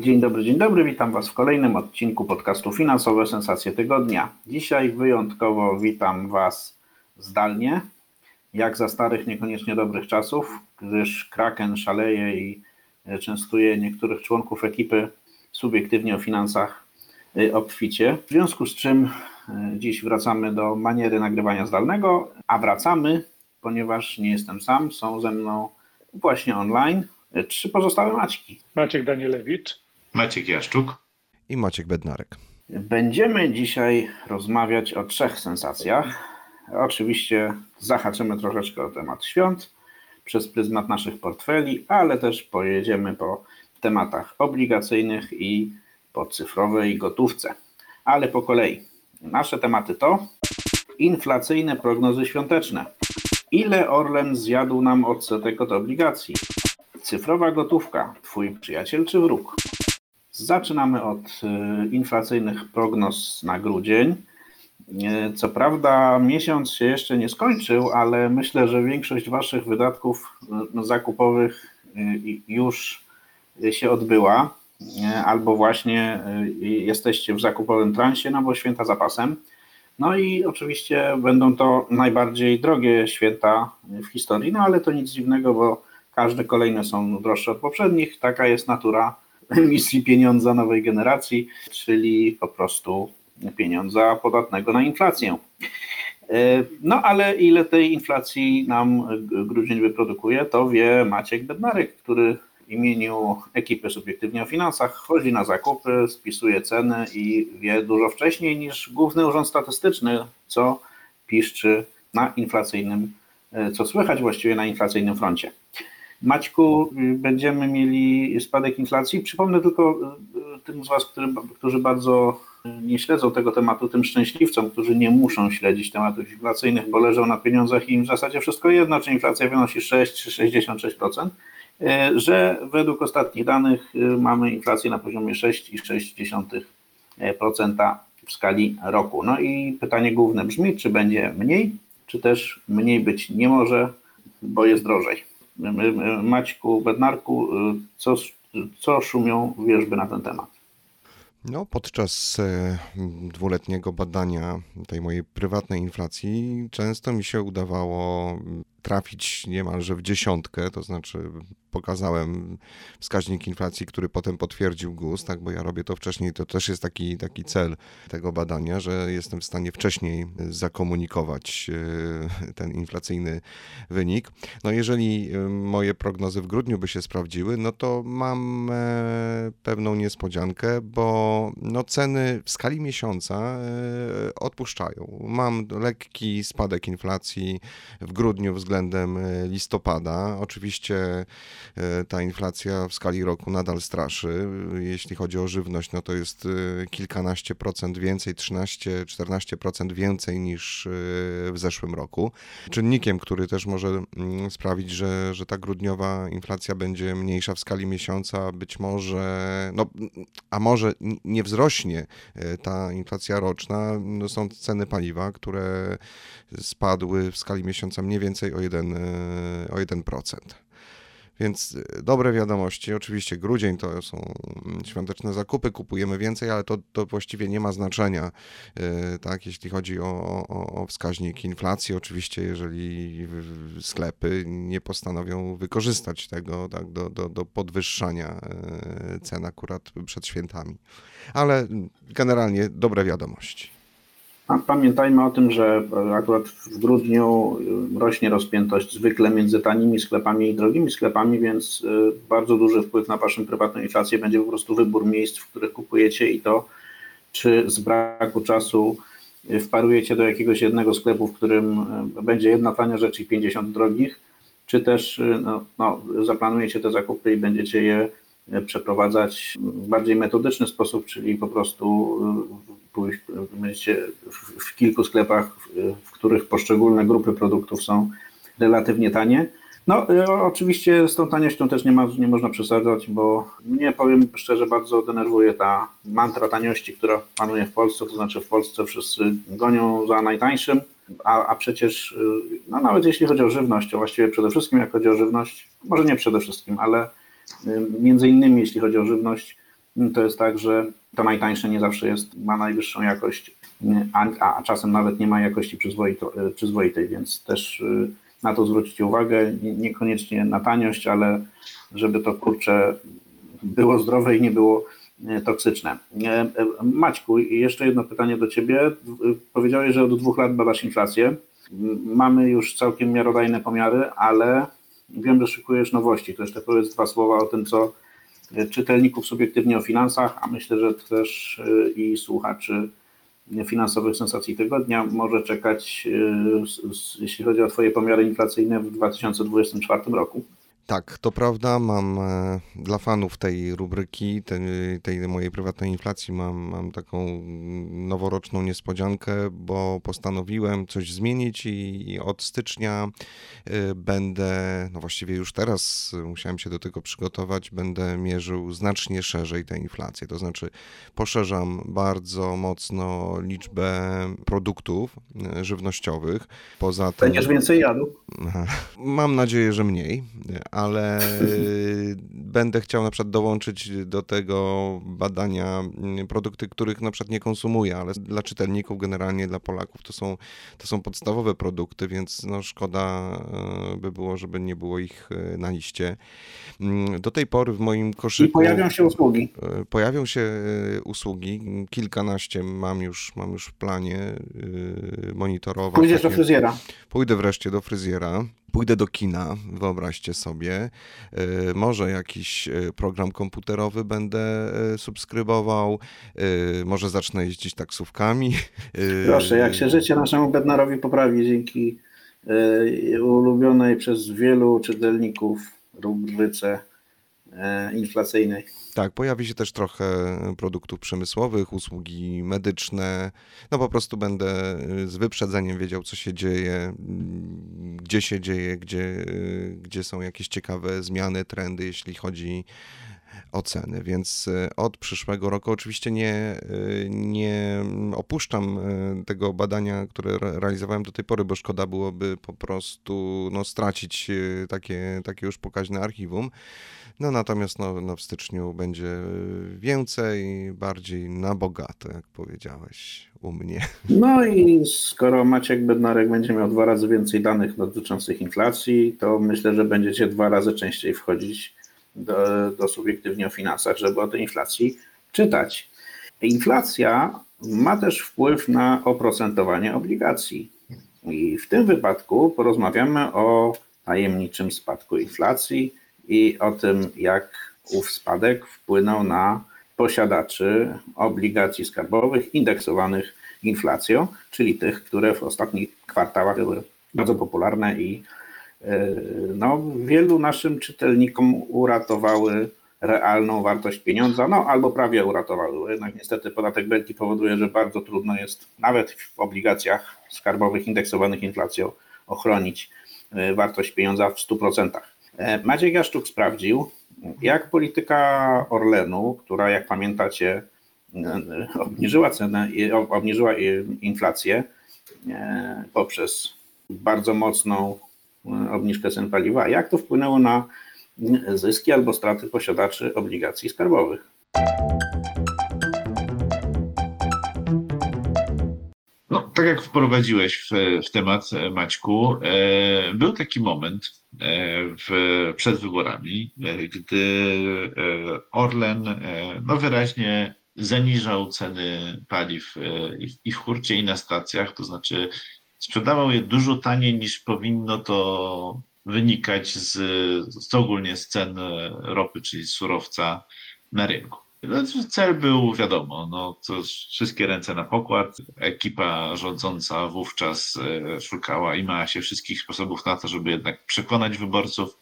Dzień dobry, dzień dobry. Witam Was w kolejnym odcinku podcastu Finansowe Sensacje Tygodnia. Dzisiaj wyjątkowo witam Was zdalnie, jak za starych, niekoniecznie dobrych czasów, gdyż Kraken szaleje i częstuje niektórych członków ekipy subiektywnie o finansach y, obficie. W związku z czym y, dziś wracamy do maniery nagrywania zdalnego, a wracamy, ponieważ nie jestem sam, są ze mną właśnie online trzy pozostałe Maćki. Maciek Danielewicz. Maciek Jaszczuk. i Maciek Bednarek. Będziemy dzisiaj rozmawiać o trzech sensacjach. Oczywiście zahaczymy troszeczkę o temat świąt przez pryzmat naszych portfeli, ale też pojedziemy po tematach obligacyjnych i po cyfrowej gotówce. Ale po kolei. Nasze tematy to inflacyjne prognozy świąteczne. Ile Orlen zjadł nam odsetek od obligacji? Cyfrowa gotówka, twój przyjaciel czy wróg? Zaczynamy od y, inflacyjnych prognoz na grudzień. Y, Co prawda, miesiąc się jeszcze nie skończył, ale myślę, że większość Waszych wydatków y, zakupowych y, już się odbyła, albo właśnie jesteście w zakupowym transie, no bo święta zapasem. No i oczywiście będą to najbardziej drogie święta w historii, no ale to nic dziwnego, bo każde kolejne są droższe od poprzednich. Taka jest natura emisji pieniądza nowej generacji, czyli po prostu pieniądza podatnego na inflację. E, No ale ile tej inflacji nam grudzień wyprodukuje, to wie Maciek Bednarek, który w imieniu ekipy Subiektywnie o Finansach chodzi na zakupy, spisuje ceny i wie dużo wcześniej niż Główny Urząd Statystyczny, co piszczy na inflacyjnym, e, co słychać właściwie na inflacyjnym froncie. Maćku, y, będziemy mieli spadek inflacji. Przypomnę tylko y, tym z Was, którzy bardzo y, nie śledzą tego tematu, tym szczęśliwcom, którzy nie muszą śledzić tematów inflacyjnych, bo leżą na pieniądzach i im w zasadzie wszystko jedno, czy inflacja wynosi 6 czy 66%, y, że według ostatnich danych y, mamy inflację na poziomie 6,6% w skali roku. No i pytanie główne brzmi, czy będzie mniej, czy też mniej być nie może, bo jest drożej. Maćku, Bednarku, co, co szumią wierzby na ten temat? No, podczas e, dwuletniego badania tej mojej prywatnej inflacji często mi się udawało trafić niemalże w dziesiątkę, to znaczy pokazałem wskaźnik inflacji, który potem potwierdził GUS, tak, bo ja robię to wcześniej, to też jest taki, taki cel tego badania, że jestem w stanie wcześniej zakomunikować e, ten inflacyjny wynik. No jeżeli e, moje prognozy w grudniu by się sprawdziły, no to mam e, pewną niespodziankę, bo no ceny w skali miesiąca odpuszczają. Mam lekki spadek inflacji w grudniu względem listopada. Oczywiście ta inflacja w skali roku nadal straszy. Jeśli chodzi o żywność, no to jest e, kilkanaście procent więcej, 13-14% więcej niż e, w zeszłym roku. Czynnikiem, który też może mm, sprawić, że, że ta grudniowa inflacja będzie mniejsza w skali miesiąca, być może, no, a może nie wzrośnie e, ta inflacja roczna, no są ceny paliwa, które spadły w skali miesiąca mniej więcej o 1, e, o 1%. Więc e, dobre wiadomości. Oczywiście grudzień to są świąteczne zakupy, kupujemy więcej, ale to, to właściwie nie ma znaczenia, e, tak, jeśli chodzi o, o, o wskaźnik inflacji. Oczywiście, jeżeli sklepy nie postanowią wykorzystać tego tak, do, do, do podwyższania e, cen akurat przed świętami. Ale mm, generalnie dobre wiadomości. A pamiętajmy o tym, że akurat w grudniu y, rośnie rozpiętość zwykle między tanimi sklepami i drogimi sklepami, więc y, bardzo duży wpływ na Waszą prywatną inflację będzie po prostu wybór miejsc, w których kupujecie i to, czy z braku czasu wparujecie do jakiegoś jednego sklepu, w którym będzie jedna tania rzecz i 50 drogich, czy też no, no, zaplanujecie te zakupy i będziecie je przeprowadzać w bardziej metodyczny sposób, czyli po prostu pójść, będziecie w, kilku sklepach, w, których poszczególne grupy produktów są relatywnie tanie. No, y, oczywiście z tą taniością też nie, ma, nie można przesadzać, bo mnie, powiem szczerze, bardzo denerwuje ta mantra taniości, która panuje w Polsce, to znaczy w Polsce wszyscy gonią za najtańszym, a, a przecież, y, no nawet jeśli chodzi o żywność, a właściwie przede wszystkim jak chodzi o żywność, może nie przede wszystkim, ale y, między innymi jeśli chodzi o żywność, to jest tak, że to najtańsze nie zawsze jest, ma najwyższą jakość, a, a czasem nawet nie ma jakości y, przyzwoitej, więc też y, na to zwrócić uwagę, nie- niekoniecznie na taniość, ale żeby to kurcze było zdrowe i nie było e, toksyczne. E, e, Maćku, jeszcze jedno pytanie do Ciebie. Powiedziałeś, że od dwóch lat badasz inflację. Mamy już całkiem miarodajne pomiary, ale wiem, że szykujesz nowości. To jeszcze powiedz dwa słowa o tym, co e, czytelników subiektywnie o finansach, a myślę, że też e, i słuchaczy finansowych sensacji tygodnia może czekać, s- jeśli chodzi o Twoje pomiary inflacyjne w 2024 roku. Tak, to prawda. Mam e, dla fanów tej rubryki, tej, tej mojej prywatnej inflacji, mam, mam taką noworoczną niespodziankę, bo postanowiłem coś zmienić i, i od stycznia e, będę, no właściwie już teraz musiałem się do tego przygotować, będę mierzył znacznie szerzej tę inflację. To znaczy poszerzam bardzo mocno liczbę produktów e, żywnościowych. Poza tym. Będziesz więcej jadł? Mam nadzieję, że mniej, ale y, będę chciał na przykład dołączyć do tego badania y, produkty, których na przykład nie konsumuję, ale dla czytelników, generalnie dla Polaków to są, to są podstawowe produkty, więc no szkoda y, by było, żeby nie było ich y, na liście. Mm, Do tej pory w moim I koszyku pojawią się usługi. pojawią się usługi, kilkanaście mam już, mam już w planie monitorować. Pójdziesz do fryzjera. Pójdę wreszcie do fryzjera, pójdę do kina, wyobraźcie sobie. Y, Może jakiś y, program komputerowy będę y, subskrybował, może zacznę jeździć taksówkami. Proszę, jak się życie naszemu Bednarowi poprawi dzięki e, ulubionej przez wielu czytelników rubryce e, inflacyjnej. Tak, pojawi się też trochę produktów przemysłowych, usługi medyczne. No po prostu będę y, z wyprzedzeniem wiedział, co się dzieje, mm, gdzie się dzieje, gdzie, y, gdzie są jakieś ciekawe zmiany, trendy, jeśli chodzi o ceny. Więc y, od przyszłego roku oczywiście nie, y, nie opuszczam y, tego badania, które re- realizowałem do tej pory, bo szkoda byłoby po prostu no, stracić y, takie, takie już pokaźne archiwum. No natomiast no, no w styczniu będzie y, więcej, bardziej na bogato, jak powiedziałeś u mnie. No i skoro Maciek Bednarek będzie miał dwa razy więcej danych dotyczących inflacji, to myślę, że będziecie dwa razy częściej wchodzić do, do subiektywnie o finansach, żeby o tej inflacji czytać. Inflacja ma też wpływ na oprocentowanie obligacji. I w tym wypadku porozmawiamy o tajemniczym spadku inflacji i o tym, jak ów spadek wpłynął na posiadaczy obligacji skarbowych indeksowanych inflacją, czyli tych, które w ostatnich kwartałach były bardzo popularne i e, no, wielu naszym czytelnikom uratowały realną wartość pieniądza, no albo prawie uratowały. Jednak niestety podatek Belki powoduje, że bardzo trudno jest nawet w obligacjach skarbowych indeksowanych inflacją ochronić e, wartość pieniądza w 100%. E, Maciej Jaszczuk sprawdził, jak polityka Orlenu, która jak pamiętacie e, obniżyła cenę, obniżyła inflację e, poprzez bardzo mocną obniżkę cen paliwa, jak to wpłynęło na zyski albo straty posiadaczy obligacji skarbowych. No, tak jak wprowadziłeś w, w temat, e, Maćku, e, był taki moment e, w, przed wyborami, e, gdy e, Orlen e, no, wyraźnie zaniżał ceny paliw i w- i w hurcie, i na stacjach, to znaczy sprzedawał je dużo taniej niż powinno to wynikać z, z ogólnie z cen ropy, czyli surowca na rynku. No, cel był wiadomo, no to wszystkie ręce na pokład. Ekipa rządząca wówczas e, szukała i miała się wszystkich sposobów na to, żeby jednak przekonać wyborców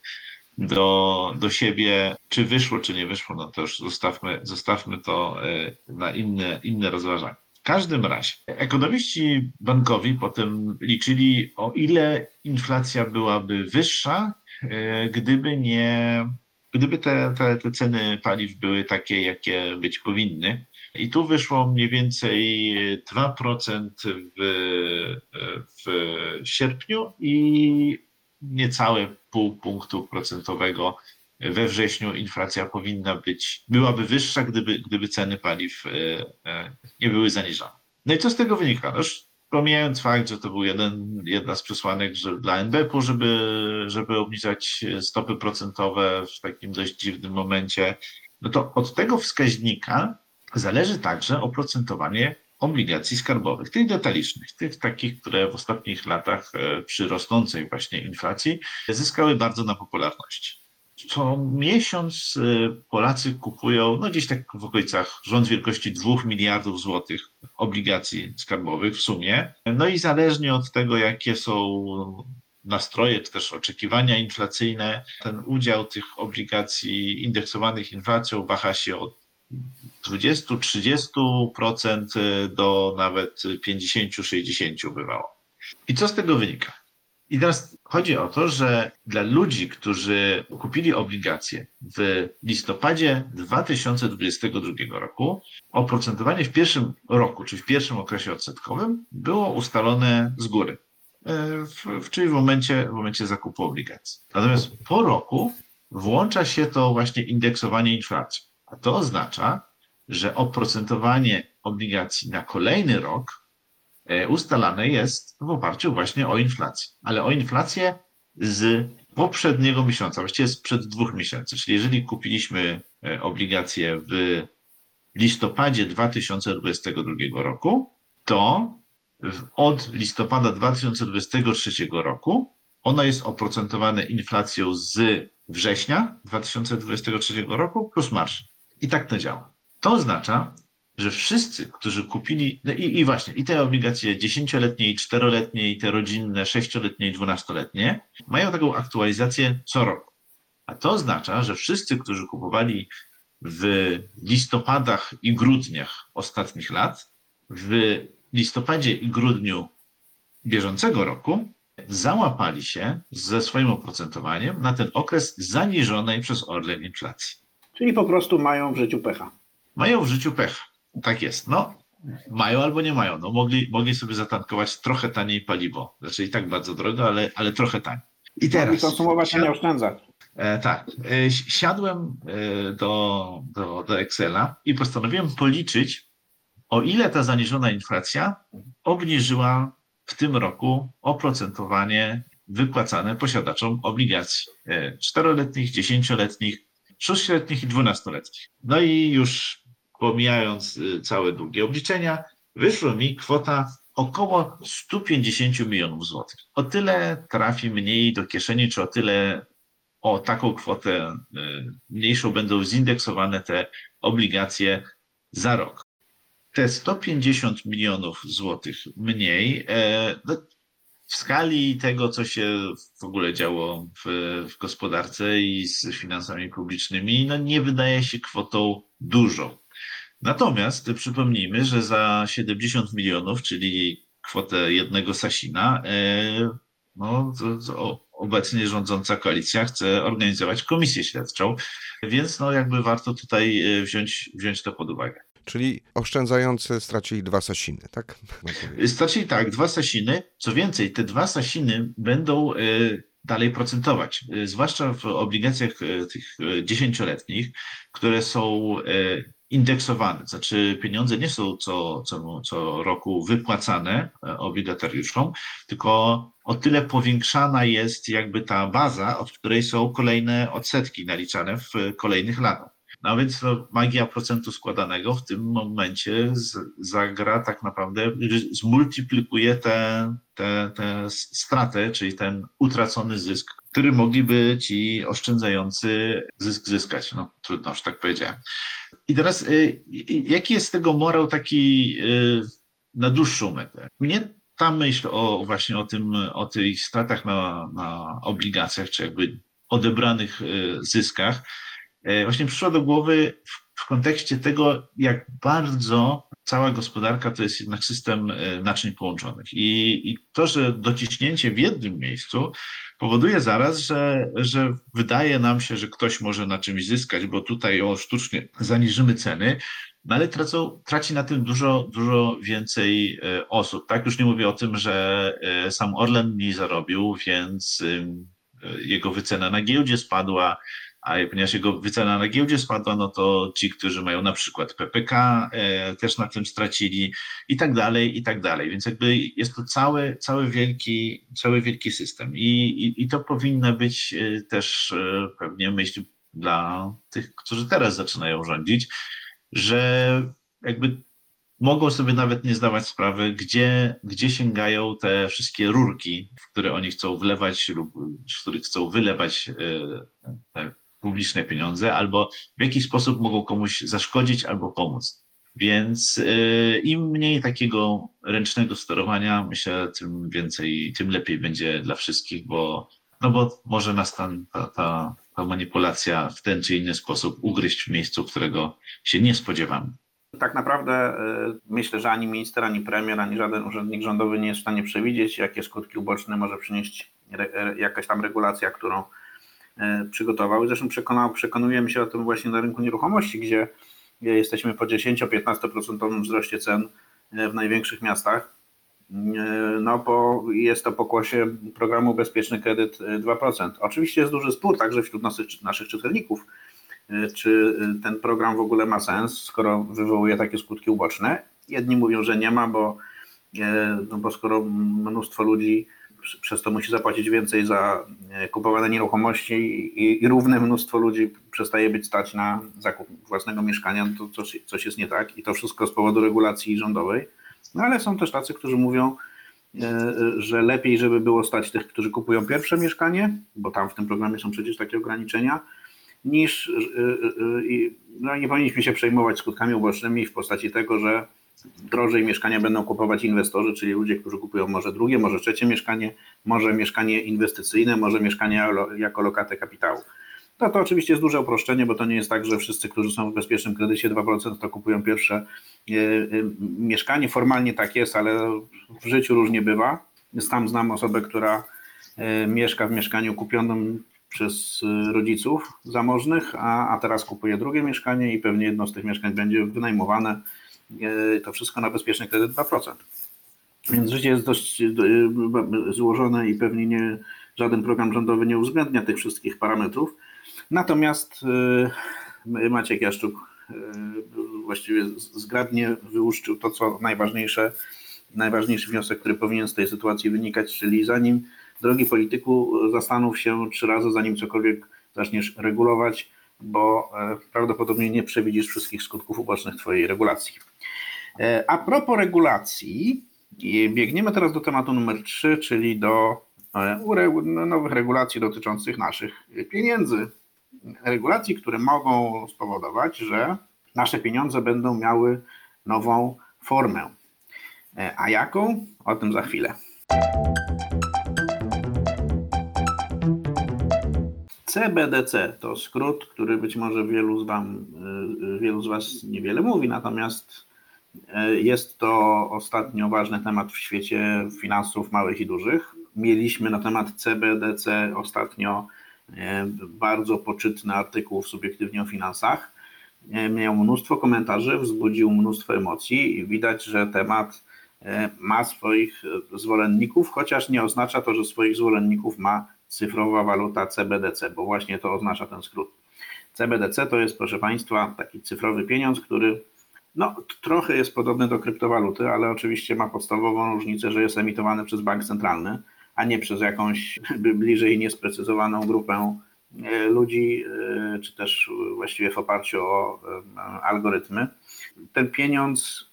do, do siebie. Czy wyszło, czy nie wyszło, no to już zostawmy, zostawmy to e, na inne, inne rozważania. W każdym razie, ekonomiści bankowi potem liczyli, o ile inflacja byłaby wyższa, e, gdyby nie, gdyby te, te, te ceny paliw były takie, jakie być powinny. I tu wyszło mniej więcej 2% w, w sierpniu i niecałe pół punktu procentowego we wrześniu inflacja powinna być, byłaby wyższa, gdyby, gdyby ceny paliw e, e, nie były zaniżane. No i co z tego wynika? No już pomijając fakt, że to był jeden, jedna z przesłanek że dla NBP-u, żeby, żeby obniżać stopy procentowe w takim dość dziwnym momencie, no to od tego wskaźnika zależy także oprocentowanie obligacji skarbowych, tych detalicznych, tych takich, które w ostatnich latach e, przy rosnącej właśnie inflacji zyskały bardzo na popularności. Co miesiąc e, Polacy kupują, no gdzieś tak w okolicach rząd wielkości 2 miliardów złotych obligacji skarbowych w sumie. No i zależnie od tego, jakie są nastroje czy też oczekiwania inflacyjne, ten udział tych obligacji indeksowanych inflacją waha się od 20-30% do nawet 50-60% bywało. I co z tego wynika? I teraz chodzi o to, że dla ludzi, którzy kupili obligacje w listopadzie 2022 roku, oprocentowanie w pierwszym roku, czyli w pierwszym okresie odsetkowym, było ustalone z góry, w, w, czyli w momencie, w momencie zakupu obligacji. Natomiast po roku włącza się to właśnie indeksowanie inflacji. A to oznacza, że oprocentowanie obligacji na kolejny rok ustalane jest w oparciu właśnie o inflację. Ale o inflację z poprzedniego miesiąca, właściwie sprzed dwóch miesięcy. Czyli jeżeli kupiliśmy obligacje w listopadzie 2022 roku, to od listopada 2023 roku ono jest oprocentowane inflacją z września 2023 roku plus marsz. I tak to działa. To oznacza, że wszyscy, którzy kupili, no i, i właśnie, i te obligacje 10-letnie, i 4-letnie, i te rodzinne, 6-letnie i 12-letnie, mają taką aktualizację co roku. A to oznacza, że wszyscy, którzy kupowali w listopadach i grudniach ostatnich lat, w listopadzie i grudniu bieżącego roku, załapali się ze swoim oprocentowaniem na ten okres zaniżonej przez Orlen inflacji. Czyli po prostu mają w życiu pecha. Mają w życiu pecha. Tak jest. No, mają albo nie mają. No, mogli, mogli sobie zatankować trochę taniej paliwo. Znaczy i tak bardzo drogo, ale, ale trochę taniej. I teraz. Mogli konsumować, a nie oszczędzać. E, tak. E, siadłem e, do, do, do Excela i postanowiłem policzyć, o ile ta zaniżona inflacja obniżyła w tym roku oprocentowanie wypłacane posiadaczom obligacji czteroletnich, dziesięcioletnich, szóstletnich i dwunastoletnich. No i już pomijając całe długie obliczenia, wyszła mi kwota około 150 milionów złotych. O tyle trafi mniej do kieszeni, czy o tyle o taką kwotę mniejszą będą zindeksowane te obligacje za rok. Te 150 milionów złotych mniej, no, w skali tego, co się w ogóle działo w, w gospodarce i z finansami publicznymi, no nie wydaje się kwotą dużą. Natomiast przypomnijmy, że za 70 milionów, czyli kwotę jednego Sasina, no, to, to obecnie rządząca koalicja chce organizować komisję śledczą, więc no jakby warto tutaj wziąć, wziąć to pod uwagę. Czyli oszczędzający stracili dwa sasiny, tak? Stracili tak, dwa sasiny. Co więcej, te dwa sasiny będą dalej procentować, zwłaszcza w obligacjach tych dziesięcioletnich, które są indeksowane, znaczy pieniądze nie są co, co, co roku wypłacane obligatariuszom, tylko o tyle powiększana jest jakby ta baza, od której są kolejne odsetki naliczane w kolejnych latach. Więc no, magia procentu składanego w tym momencie zagra tak naprawdę, zmultiplikuje tę te, te stratę, czyli ten utracony zysk, który mogliby ci oszczędzający zysk zyskać. No trudno, że tak powiedziałem. I teraz y, jaki jest z tego morał taki y, na dłuższą metę? Mnie ta myśl o właśnie o tym, o tych stratach na, na obligacjach, czy jakby odebranych y, zyskach, właśnie przyszła do głowy w kontekście tego, jak bardzo cała gospodarka to jest jednak system e, naczyń połączonych. I, i to, że dociśnięcie w jednym miejscu powoduje zaraz, że, że wydaje nam się, że ktoś może na czymś zyskać, bo tutaj o sztucznie zaniżymy ceny, no ale tracą, traci na tym dużo, dużo więcej e, osób. Tak, już nie mówię o tym, że e, sam Orlen mniej zarobił, więc e, jego wycena na giełdzie spadła, a ponieważ jego wycena na giełdzie spadła, no to ci, którzy mają na przykład PPK, e, też na tym stracili i tak dalej, i tak dalej. Więc jakby jest to cały, cały, wielki, cały wielki system. I, i, i to powinna być e, też e, pewnie myśl dla tych, którzy teraz zaczynają rządzić, że jakby mogą sobie nawet nie zdawać sprawy, gdzie, gdzie sięgają te wszystkie rurki, w które oni chcą wlewać lub z których chcą wylewać te publiczne pieniądze, albo w jaki sposób mogą komuś zaszkodzić albo pomóc. Więc e, im mniej takiego ręcznego sterowania, myślę, tym więcej, tym lepiej będzie dla wszystkich, bo, no bo może nas ta, ta, ta manipulacja w ten czy inny sposób ugryźć w miejscu, którego się nie spodziewamy. Tak naprawdę y, myślę, że ani minister, ani premier, ani żaden urzędnik rządowy nie jest w stanie przewidzieć, jakie skutki uboczne może przynieść jakaś tam regulacja, którą y, przygotował. Zresztą przekonał, przekonujemy się o tym właśnie na rynku nieruchomości, gdzie jesteśmy po 10-15% wzroście cen y, w największych miastach. No bo jest to pokłosie programu Bezpieczny Kredyt 2%. Oczywiście jest duży spór także wśród naszych, naszych czytelników, czy ten program w ogóle ma sens, skoro wywołuje takie skutki uboczne. Jedni mówią, że nie ma, bo, no bo skoro mnóstwo ludzi przez to musi zapłacić więcej za kupowane nieruchomości i, i równe mnóstwo ludzi przestaje być stać na zakup własnego mieszkania, no to coś, coś jest nie tak i to wszystko z powodu regulacji rządowej. No ale są też tacy, którzy mówią, że lepiej, żeby było stać tych, którzy kupują pierwsze mieszkanie, bo tam w tym programie są przecież takie ograniczenia, niż no nie powinniśmy się przejmować skutkami ubocznymi w postaci tego, że drożej mieszkania będą kupować inwestorzy, czyli ludzie, którzy kupują może drugie, może trzecie mieszkanie, może mieszkanie inwestycyjne, może mieszkanie jako lokatę kapitału. No to oczywiście jest duże uproszczenie, bo to nie jest tak, że wszyscy, którzy są w bezpiecznym kredycie 2%, to kupują pierwsze mieszkanie. Formalnie tak jest, ale w życiu różnie bywa. Tam znam osobę, która mieszka w mieszkaniu kupionym przez rodziców zamożnych, a, a teraz kupuje drugie mieszkanie i pewnie jedno z tych mieszkań będzie wynajmowane. To wszystko na bezpieczny kredyt 2%. Więc życie jest dość złożone i pewnie nie, żaden program rządowy nie uwzględnia tych wszystkich parametrów. Natomiast Maciek Jaszczuk właściwie zgrabnie wyłuszczył to, co najważniejsze, najważniejszy wniosek, który powinien z tej sytuacji wynikać, czyli zanim drogi polityku, zastanów się trzy razy, zanim cokolwiek zaczniesz regulować, bo prawdopodobnie nie przewidzisz wszystkich skutków ubocznych Twojej regulacji. A propos regulacji, biegniemy teraz do tematu numer 3, czyli do nowych regulacji dotyczących naszych pieniędzy. Regulacji, które mogą spowodować, że nasze pieniądze będą miały nową formę. A jaką? O tym za chwilę. CBDC to skrót, który być może wielu z, wam, wielu z Was niewiele mówi, natomiast jest to ostatnio ważny temat w świecie finansów małych i dużych. Mieliśmy na temat CBDC ostatnio bardzo poczytny artykuł w Subiektywnie o Finansach. Miał mnóstwo komentarzy, wzbudził mnóstwo emocji i widać, że temat ma swoich zwolenników, chociaż nie oznacza to, że swoich zwolenników ma cyfrowa waluta CBDC, bo właśnie to oznacza ten skrót. CBDC to jest, proszę Państwa, taki cyfrowy pieniądz, który no, trochę jest podobny do kryptowaluty, ale oczywiście ma podstawową różnicę, że jest emitowany przez bank centralny, a nie przez jakąś bliżej niesprecyzowaną grupę ludzi, czy też właściwie w oparciu o algorytmy. Ten pieniądz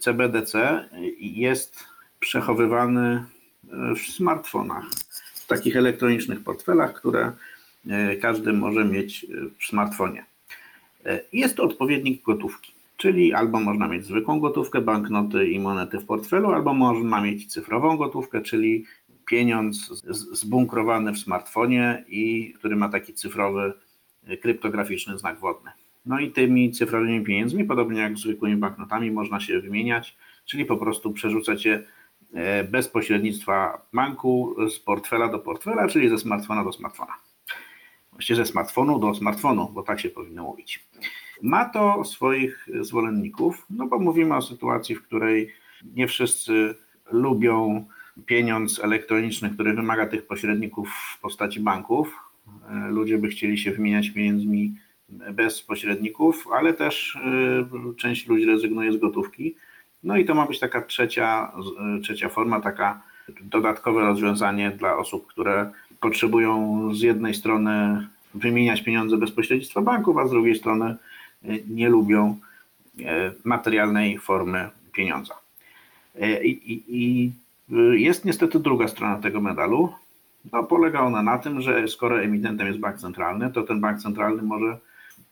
CBDC jest przechowywany w smartfonach, w takich elektronicznych portfelach, które każdy może mieć w smartfonie. Jest to odpowiednik gotówki, czyli albo można mieć zwykłą gotówkę, banknoty i monety w portfelu, albo można mieć cyfrową gotówkę, czyli pieniądz zbunkrowany w smartfonie i który ma taki cyfrowy, kryptograficzny znak wodny. No i tymi cyfrowymi pieniędzmi, podobnie jak zwykłymi banknotami, można się wymieniać, czyli po prostu przerzucać je e, bez pośrednictwa banku z portfela do portfela, czyli ze smartfona do smartfona. Właściwie ze smartfonu do smartfonu, bo tak się powinno mówić. Ma to swoich zwolenników, no bo mówimy o sytuacji, w której nie wszyscy lubią pieniądz elektroniczny, który wymaga tych pośredników w postaci banków. Ludzie by chcieli się wymieniać pieniędzmi bez pośredników, ale też e, część ludzi rezygnuje z gotówki. No i to ma być taka trzecia, e, trzecia forma, taka dodatkowe rozwiązanie dla osób, które potrzebują z jednej strony wymieniać pieniądze bez pośrednictwa banków, a z drugiej strony nie lubią e, materialnej formy pieniądza. E, I, i, i jest niestety druga strona tego medalu. No, polega ona na tym, że skoro emitentem jest bank centralny, to ten bank centralny może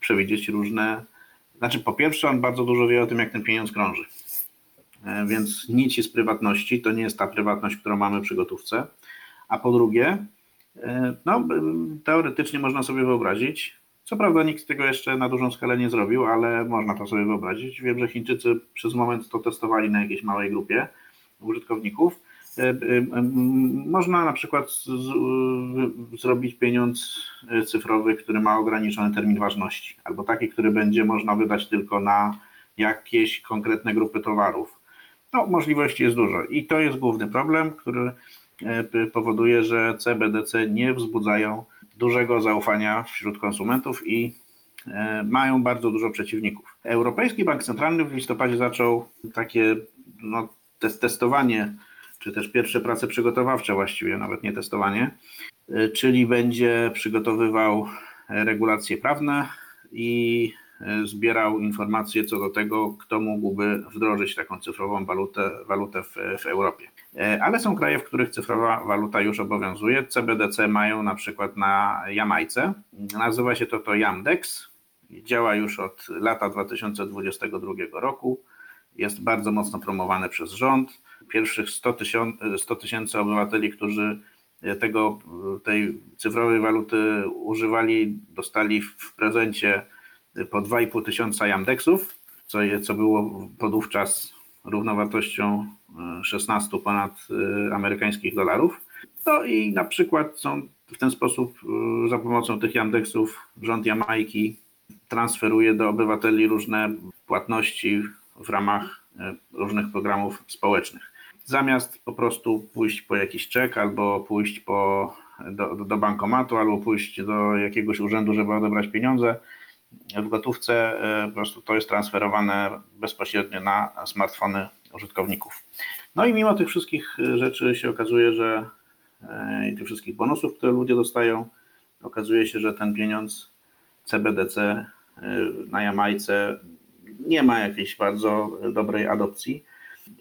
przewidzieć różne. Znaczy, po pierwsze, on bardzo dużo wie o tym, jak ten pieniądz krąży. E, Więc nici z prywatności to nie jest ta prywatność, którą mamy przy gotówce. A po drugie, no, teoretycznie można sobie wyobrazić, co prawda nikt tego jeszcze na dużą skalę nie zrobił, ale można to sobie wyobrazić. Wiem, że Chińczycy przez moment to testowali na jakiejś małej grupie użytkowników. E, e, Można na przykład z, z, zrobić pieniądz e, cyfrowy, który ma ograniczony termin ważności, albo taki, który będzie można wydać tylko na jakieś konkretne grupy towarów. No, możliwości jest dużo i to jest główny problem, który powoduje, że CBDC nie wzbudzają dużego zaufania wśród konsumentów i e, mają bardzo dużo przeciwników. Europejski Bank Centralny w listopadzie zaczął takie no, tes- testowanie, czy też pierwsze prace przygotowawcze właściwie, nawet nie testowanie, e, czyli będzie przygotowywał regulacje prawne i e, zbierał informacje co do tego, kto mógłby wdrożyć taką cyfrową walutę, walutę w, w Europie. E, Ale są kraje, w których cyfrowa waluta już obowiązuje. CBDC mają na przykład na Jamajce. Nazywa się to to Jamdex. Działa już od lata 2022 roku. Jest bardzo mocno promowane przez rząd. Pierwszych 100 tysiąc- 100 tysięcy obywateli, którzy tego, tej cyfrowej waluty używali, dostali w prezencie po 2,5 tysiąca Jamdexów, co, co było podówczas równowartością e, 16 ponad e, amerykańskich dolarów. No i na przykład są w ten sposób e, za pomocą tych Jamdexów rząd Jamajki transferuje do obywateli różne płatności w ramach e, różnych programów społecznych. Zamiast po prostu pójść po jakiś czek albo pójść po, do, do bankomatu, albo pójść do jakiegoś urzędu, żeby odebrać pieniądze, w gotówce e, po prostu to jest transferowane bezpośrednio na smartfony użytkowników. No i mimo tych wszystkich e, rzeczy się okazuje, że e, i tych wszystkich bonusów, które ludzie dostają, okazuje się, że ten pieniądz CBDC na Jamajce nie ma jakiejś bardzo dobrej adopcji.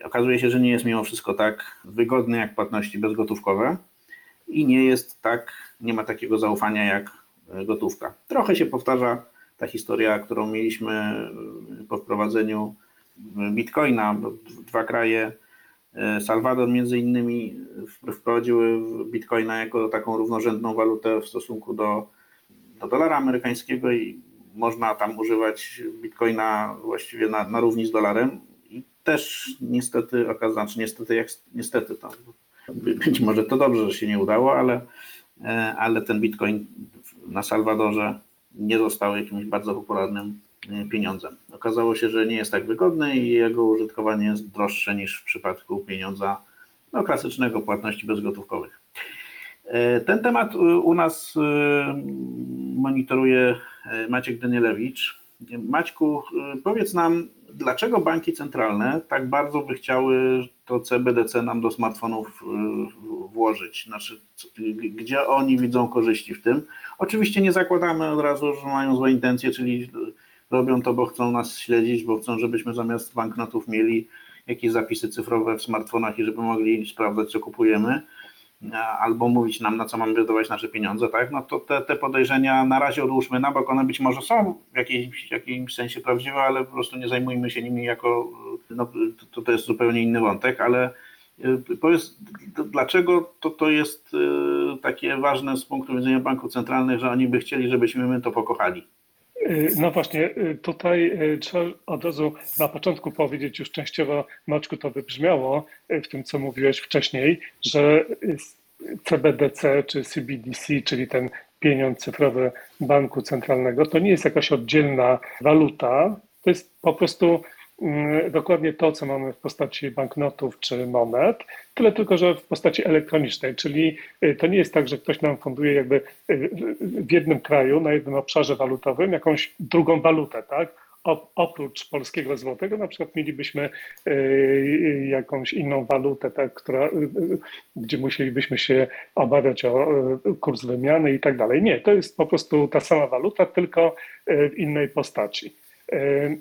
Okazuje się, że nie jest mimo wszystko tak wygodny jak płatności bezgotówkowe i nie jest tak, nie ma takiego zaufania jak gotówka. Trochę się powtarza ta historia, którą mieliśmy po wprowadzeniu Bitcoina. Dwa kraje, e, Salwador między innymi, wprowadziły Bitcoina jako taką równorzędną walutę w stosunku do, do dolara amerykańskiego i można tam używać Bitcoina właściwie na, na równi z dolarem. I też niestety okazało, znaczy niestety, jak, niestety to być może to dobrze, że się nie udało, ale, e, ale ten Bitcoin na Salwadorze nie został jakimś bardzo popularnym e, pieniądzem. Okazało się, że nie jest tak wygodny i jego użytkowanie jest droższe niż w przypadku pieniądza no, klasycznego płatności bezgotówkowych. E, Ten temat e, u nas monitoruje Maciek Danielewicz. Maćku, powiedz nam, dlaczego banki centralne tak bardzo by chciały to CBDC nam do smartfonów włożyć? Znaczy, gdzie oni widzą korzyści w tym? Oczywiście nie zakładamy od razu, że mają złe intencje, czyli robią to, bo chcą nas śledzić, bo chcą, żebyśmy zamiast banknotów mieli jakieś zapisy cyfrowe w smartfonach i żeby mogli sprawdzać, co kupujemy, albo mówić nam, na co mamy wydawać nasze pieniądze, tak? No to te, te podejrzenia na razie odłóżmy na bok. One być może są w jakimś, jakimś sensie prawdziwe, ale po prostu nie zajmujmy się nimi jako, no, to, to jest zupełnie inny wątek, ale powiedz, d- dlaczego to, to jest y, takie ważne z punktu widzenia banków centralnych, że oni by chcieli, żebyśmy my to pokochali? Y, No właśnie, y, tutaj y, trzeba od razu na początku powiedzieć, już częściowo Maczku to wybrzmiało y, w tym, co mówiłeś wcześniej, że y, CBDC czy CBDC, czyli ten pieniądz cyfrowy banku centralnego, to nie jest jakaś oddzielna waluta, to jest po prostu dokładnie to, co mamy w postaci banknotów czy monet, tyle tylko, że w postaci elektronicznej, czyli y, to nie jest tak, że ktoś nam funduje jakby y, w- jednym kraju, na jednym obszarze walutowym jakąś drugą walutę, tak? Oprócz polskiego złotego, na przykład mielibyśmy y, jakąś inną walutę, tak, która, gdzie musielibyśmy się obawiać o kurs wymiany i tak dalej. Nie, to jest po prostu ta sama waluta, tylko w innej postaci.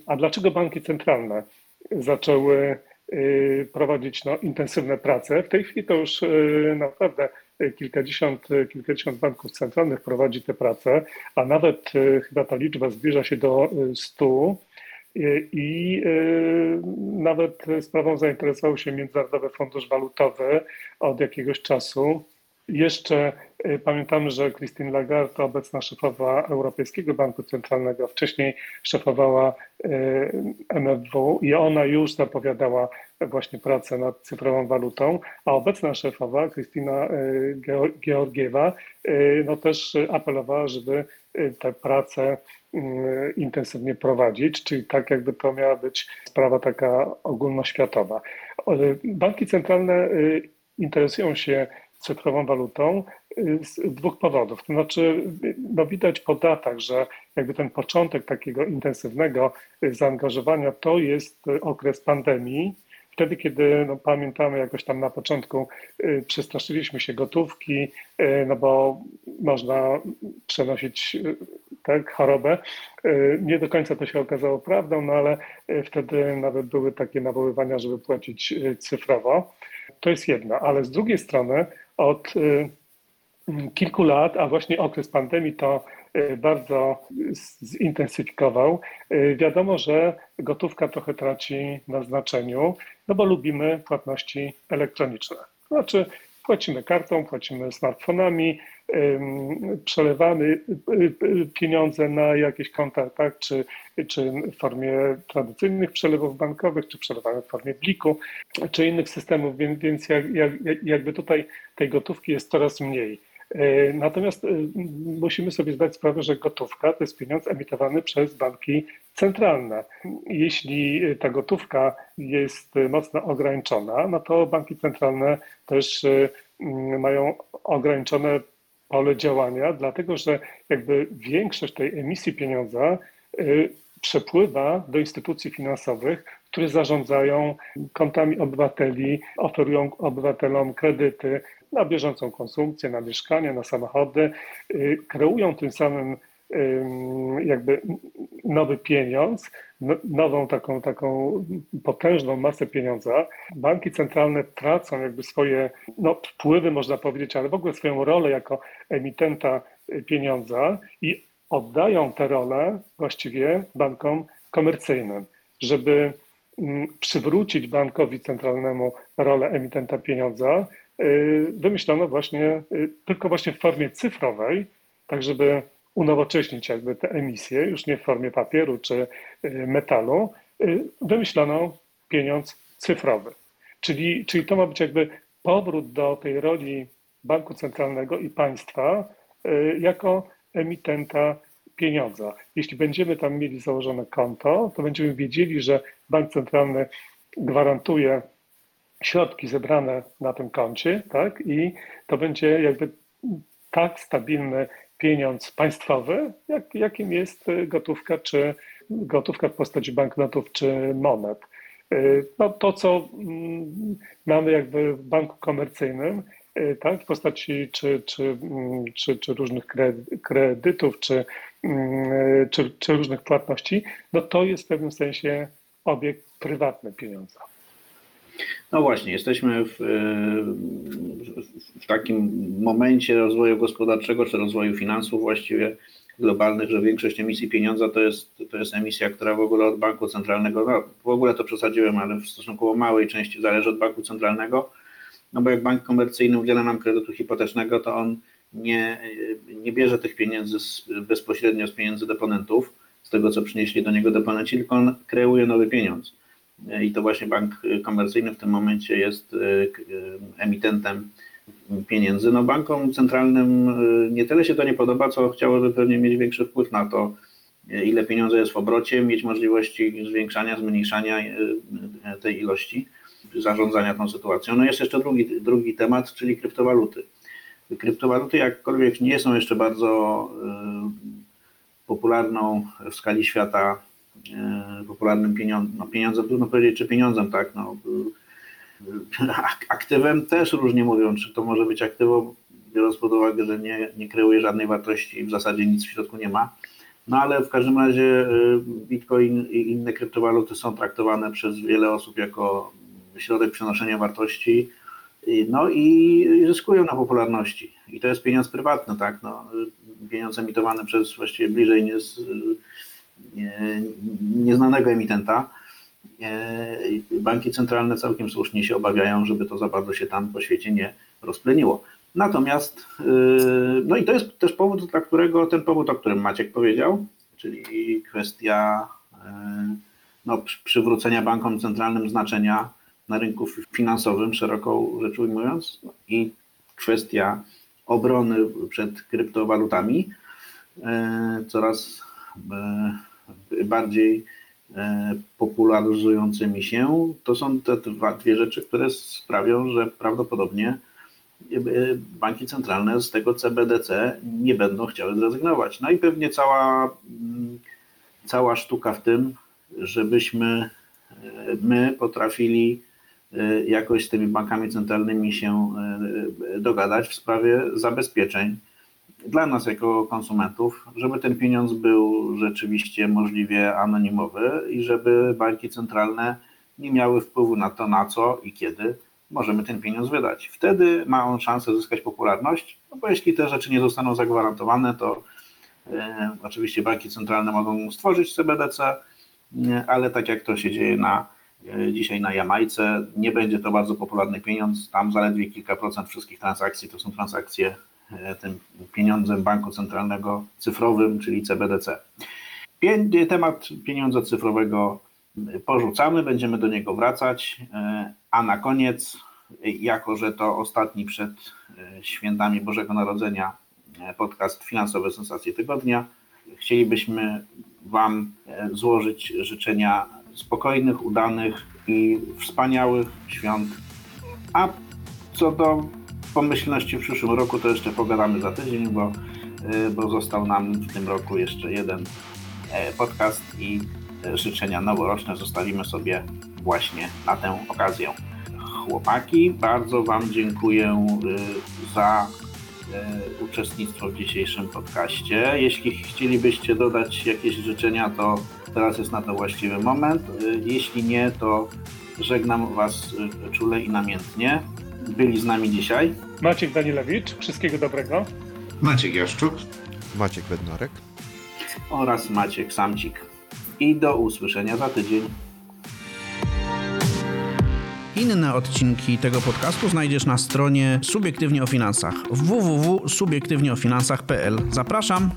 A dlaczego banki centralne zaczęły y, prowadzić no, intensywne prace? W tej chwili to już y, naprawdę kilkadziesiąt, kilkadziesiąt banków centralnych prowadzi te prace, a nawet y, chyba ta liczba zbliża się do y, stu. Y, I nawet sprawą zainteresował się Międzynarodowy Fundusz Walutowy od jakiegoś czasu. Jeszcze y, pamiętamy, że Christine Lagarde, obecna szefowa Europejskiego Banku Centralnego, wcześniej szefowała y, MFW i ona już zapowiadała właśnie pracę nad cyfrową walutą, a obecna szefowa, Krystyna y, Geo- Georgiewa, no też apelowała, żeby te prace y, intensywnie prowadzić, czyli tak jakby to miała być sprawa taka ogólnoświatowa. Banki centralne interesują się cyfrową walutą y, z dwóch powodów. To znaczy, no widać po datach, że jakby ten początek takiego intensywnego y, zaangażowania to jest y, okres pandemii. Wtedy, kiedy no, pamiętamy jakoś tam na początku przestraszyliśmy się gotówki, no bo można przenosić tak, chorobę. Nie do końca to się okazało prawdą, no ale wtedy nawet były takie nawoływania, żeby płacić cyfrowo. To jest jedno, ale z drugiej strony od y, kilku lat, a właśnie okres pandemii to y, bardzo zintensyfikował. Y, Wiadomo, że gotówka trochę traci na znaczeniu, no bo lubimy płatności elektroniczne. Znaczy płacimy kartą, płacimy smartfonami, przelewamy y, y, pieniądze na jakieś konta, tak, czy, czy w formie tradycyjnych przelewów bankowych, czy przelewamy w formie bliku, czy innych systemów, więc jak, jak, jakby tutaj tej gotówki jest coraz mniej. E, Natomiast e, musimy sobie zdać sprawę, że gotówka to jest pieniądz emitowany przez banki centralne. Jeśli ta gotówka jest mocno ograniczona, no to banki centralne też e, m, mają ograniczone pole działania, dlatego że jakby większość tej emisji pieniądza przepływa do instytucji finansowych, które zarządzają kontami obywateli, oferują obywatelom kredyty na bieżącą konsumpcję, na mieszkania, na samochody, y, kreują tym samym ym, jakby nowy pieniądz, no- nową taką, taką potężną masę pieniądza. Banki centralne tracą jakby swoje no, wpływy, można powiedzieć, ale w ogóle swoją rolę jako emitenta y, pieniądza i oddają tę rolę właściwie bankom komercyjnym, żeby mm, przywrócić bankowi centralnemu rolę emitenta pieniądza, y, wymyślono właśnie y, tylko właśnie w formie cyfrowej, tak żeby unowocześnić jakby te emisje, już nie w formie papieru czy y, metalu, wymyślono pieniądz cyfrowy. Czyli, czyli to ma być jakby powrót do tej roli banku centralnego i państwa jako emitenta pieniądza. Jeśli będziemy tam mieli założone konto, to będziemy wiedzieli, że bank centralny gwarantuje środki zebrane na tym koncie, tak? I to będzie jakby tak stabilny pieniądz państwowy, jak, jakim jest gotówka, czy gotówka w postaci banknotów, czy monet. Y, No, to, co mm, mamy jakby w banku komercyjnym, tak, w postaci czy, czy, mm, czy, czy różnych kre- kredytów, czy, mm, czy, czy różnych płatności, no to jest w pewnym sensie obiekt prywatny pieniądza. No właśnie, jesteśmy w, w takim momencie rozwoju gospodarczego czy rozwoju finansów właściwie globalnych, że większość emisji pieniądza to jest, to jest emisja, która w ogóle od banku centralnego, no w ogóle to przesadziłem, ale w stosunkowo małej części zależy od banku centralnego, no bo jak bank komercyjny udziela nam kredytu hipotecznego, to on nie, nie bierze tych pieniędzy z, bezpośrednio z pieniędzy deponentów, z tego, co przynieśli do niego deponenci, tylko on kreuje nowy pieniądz. I to właśnie bank komercyjny w tym momencie jest e, e, emitentem pieniędzy. No bankom centralnym e, nie tyle się to nie podoba, co chciałyby pewnie mieć większy wpływ na to, ile pieniądza jest w obrocie, mieć możliwości zwiększania, zmniejszania tej ilości, zarządzania tą sytuacją. No jest jeszcze drugi, drugi temat, czyli kryptowaluty. Kryptowaluty jakkolwiek nie są jeszcze bardzo e, popularną w skali świata e, popularnym pieniądzem, no pieniądzem trudno powiedzieć, czy pieniądzem, tak, no, ak- aktywem też różnie mówią, czy to może być aktywo, biorąc pod uwagę, że nie, nie kreuje żadnej wartości i w zasadzie nic w środku nie ma. No ale w każdym razie Bitcoin i inne kryptowaluty są traktowane przez wiele osób jako środek przenoszenia wartości, no i zyskują na popularności. I to jest pieniądz prywatny, tak? No, pieniądz emitowany przez właściwie bliżej nie, nie, nieznanego emitenta. E, Banki centralne całkiem słusznie się obawiają, żeby to za bardzo się tam po świecie nie rozpleniło. Natomiast, e, no i to jest też powód, dla którego ten powód, o którym Maciek powiedział, czyli kwestia e, no, przy- przywrócenia bankom centralnym znaczenia na rynku finansowym, szeroko rzecz ujmując, i kwestia obrony przed kryptowalutami e, coraz e, bardziej e, popularyzującymi się. To są te dwa, dwie rzeczy, które sprawią, że prawdopodobnie banki centralne z tego CBDC nie będą chciały zrezygnować. No i pewnie cała, mm, cała sztuka w tym, żebyśmy my potrafili jakoś z tymi bankami centralnymi się e, dogadać w sprawie zabezpieczeń dla nas jako konsumentów, żeby ten pieniądz był rzeczywiście możliwie anonimowy i żeby banki centralne nie miały wpływu na to, na co i kiedy możemy ten pieniądz wydać. Wtedy ma on szansę zyskać popularność, no bo jeśli te rzeczy nie zostaną zagwarantowane, to oczywiście banki centralne mogą stworzyć CBDC, ale tak jak to się dzieje na, dzisiaj na Jamajce, nie będzie to bardzo popularny pieniądz, tam zaledwie kilka procent wszystkich transakcji to są transakcje e, tym pieniądzem banku centralnego cyfrowym, czyli CBDC. Temat pieniądza cyfrowego porzucamy, będziemy do niego wracać, e, a na koniec, e, jako że to ostatni przed e, świętami Bożego Narodzenia e, podcast Finansowe Sensacje Tygodnia, chcielibyśmy Wam e, złożyć życzenia spokojnych, udanych i wspaniałych świąt. A co do pomyślności w przyszłym roku, to jeszcze pogadamy za tydzień, bo, e, bo został nam w tym roku jeszcze jeden e, podcast i e, życzenia noworoczne zostawimy sobie właśnie na tę okazję. Chłopaki, bardzo Wam dziękuję y, za y, uczestnictwo w dzisiejszym podcaście. Jeśli chcielibyście dodać jakieś życzenia, to teraz jest na to właściwy moment. Y, Jeśli nie, to żegnam Was y, czule i namiętnie. Byli z nami dzisiaj Maciek Danielewicz, wszystkiego dobrego. Maciek Jaszczuk. Maciek Bednarek. oraz Maciek Samcik. I do usłyszenia za tydzień. Inne odcinki tego podcastu znajdziesz na stronie Subiektywnie o Finansach www.subiektywnieofinansach.pl. Zapraszam!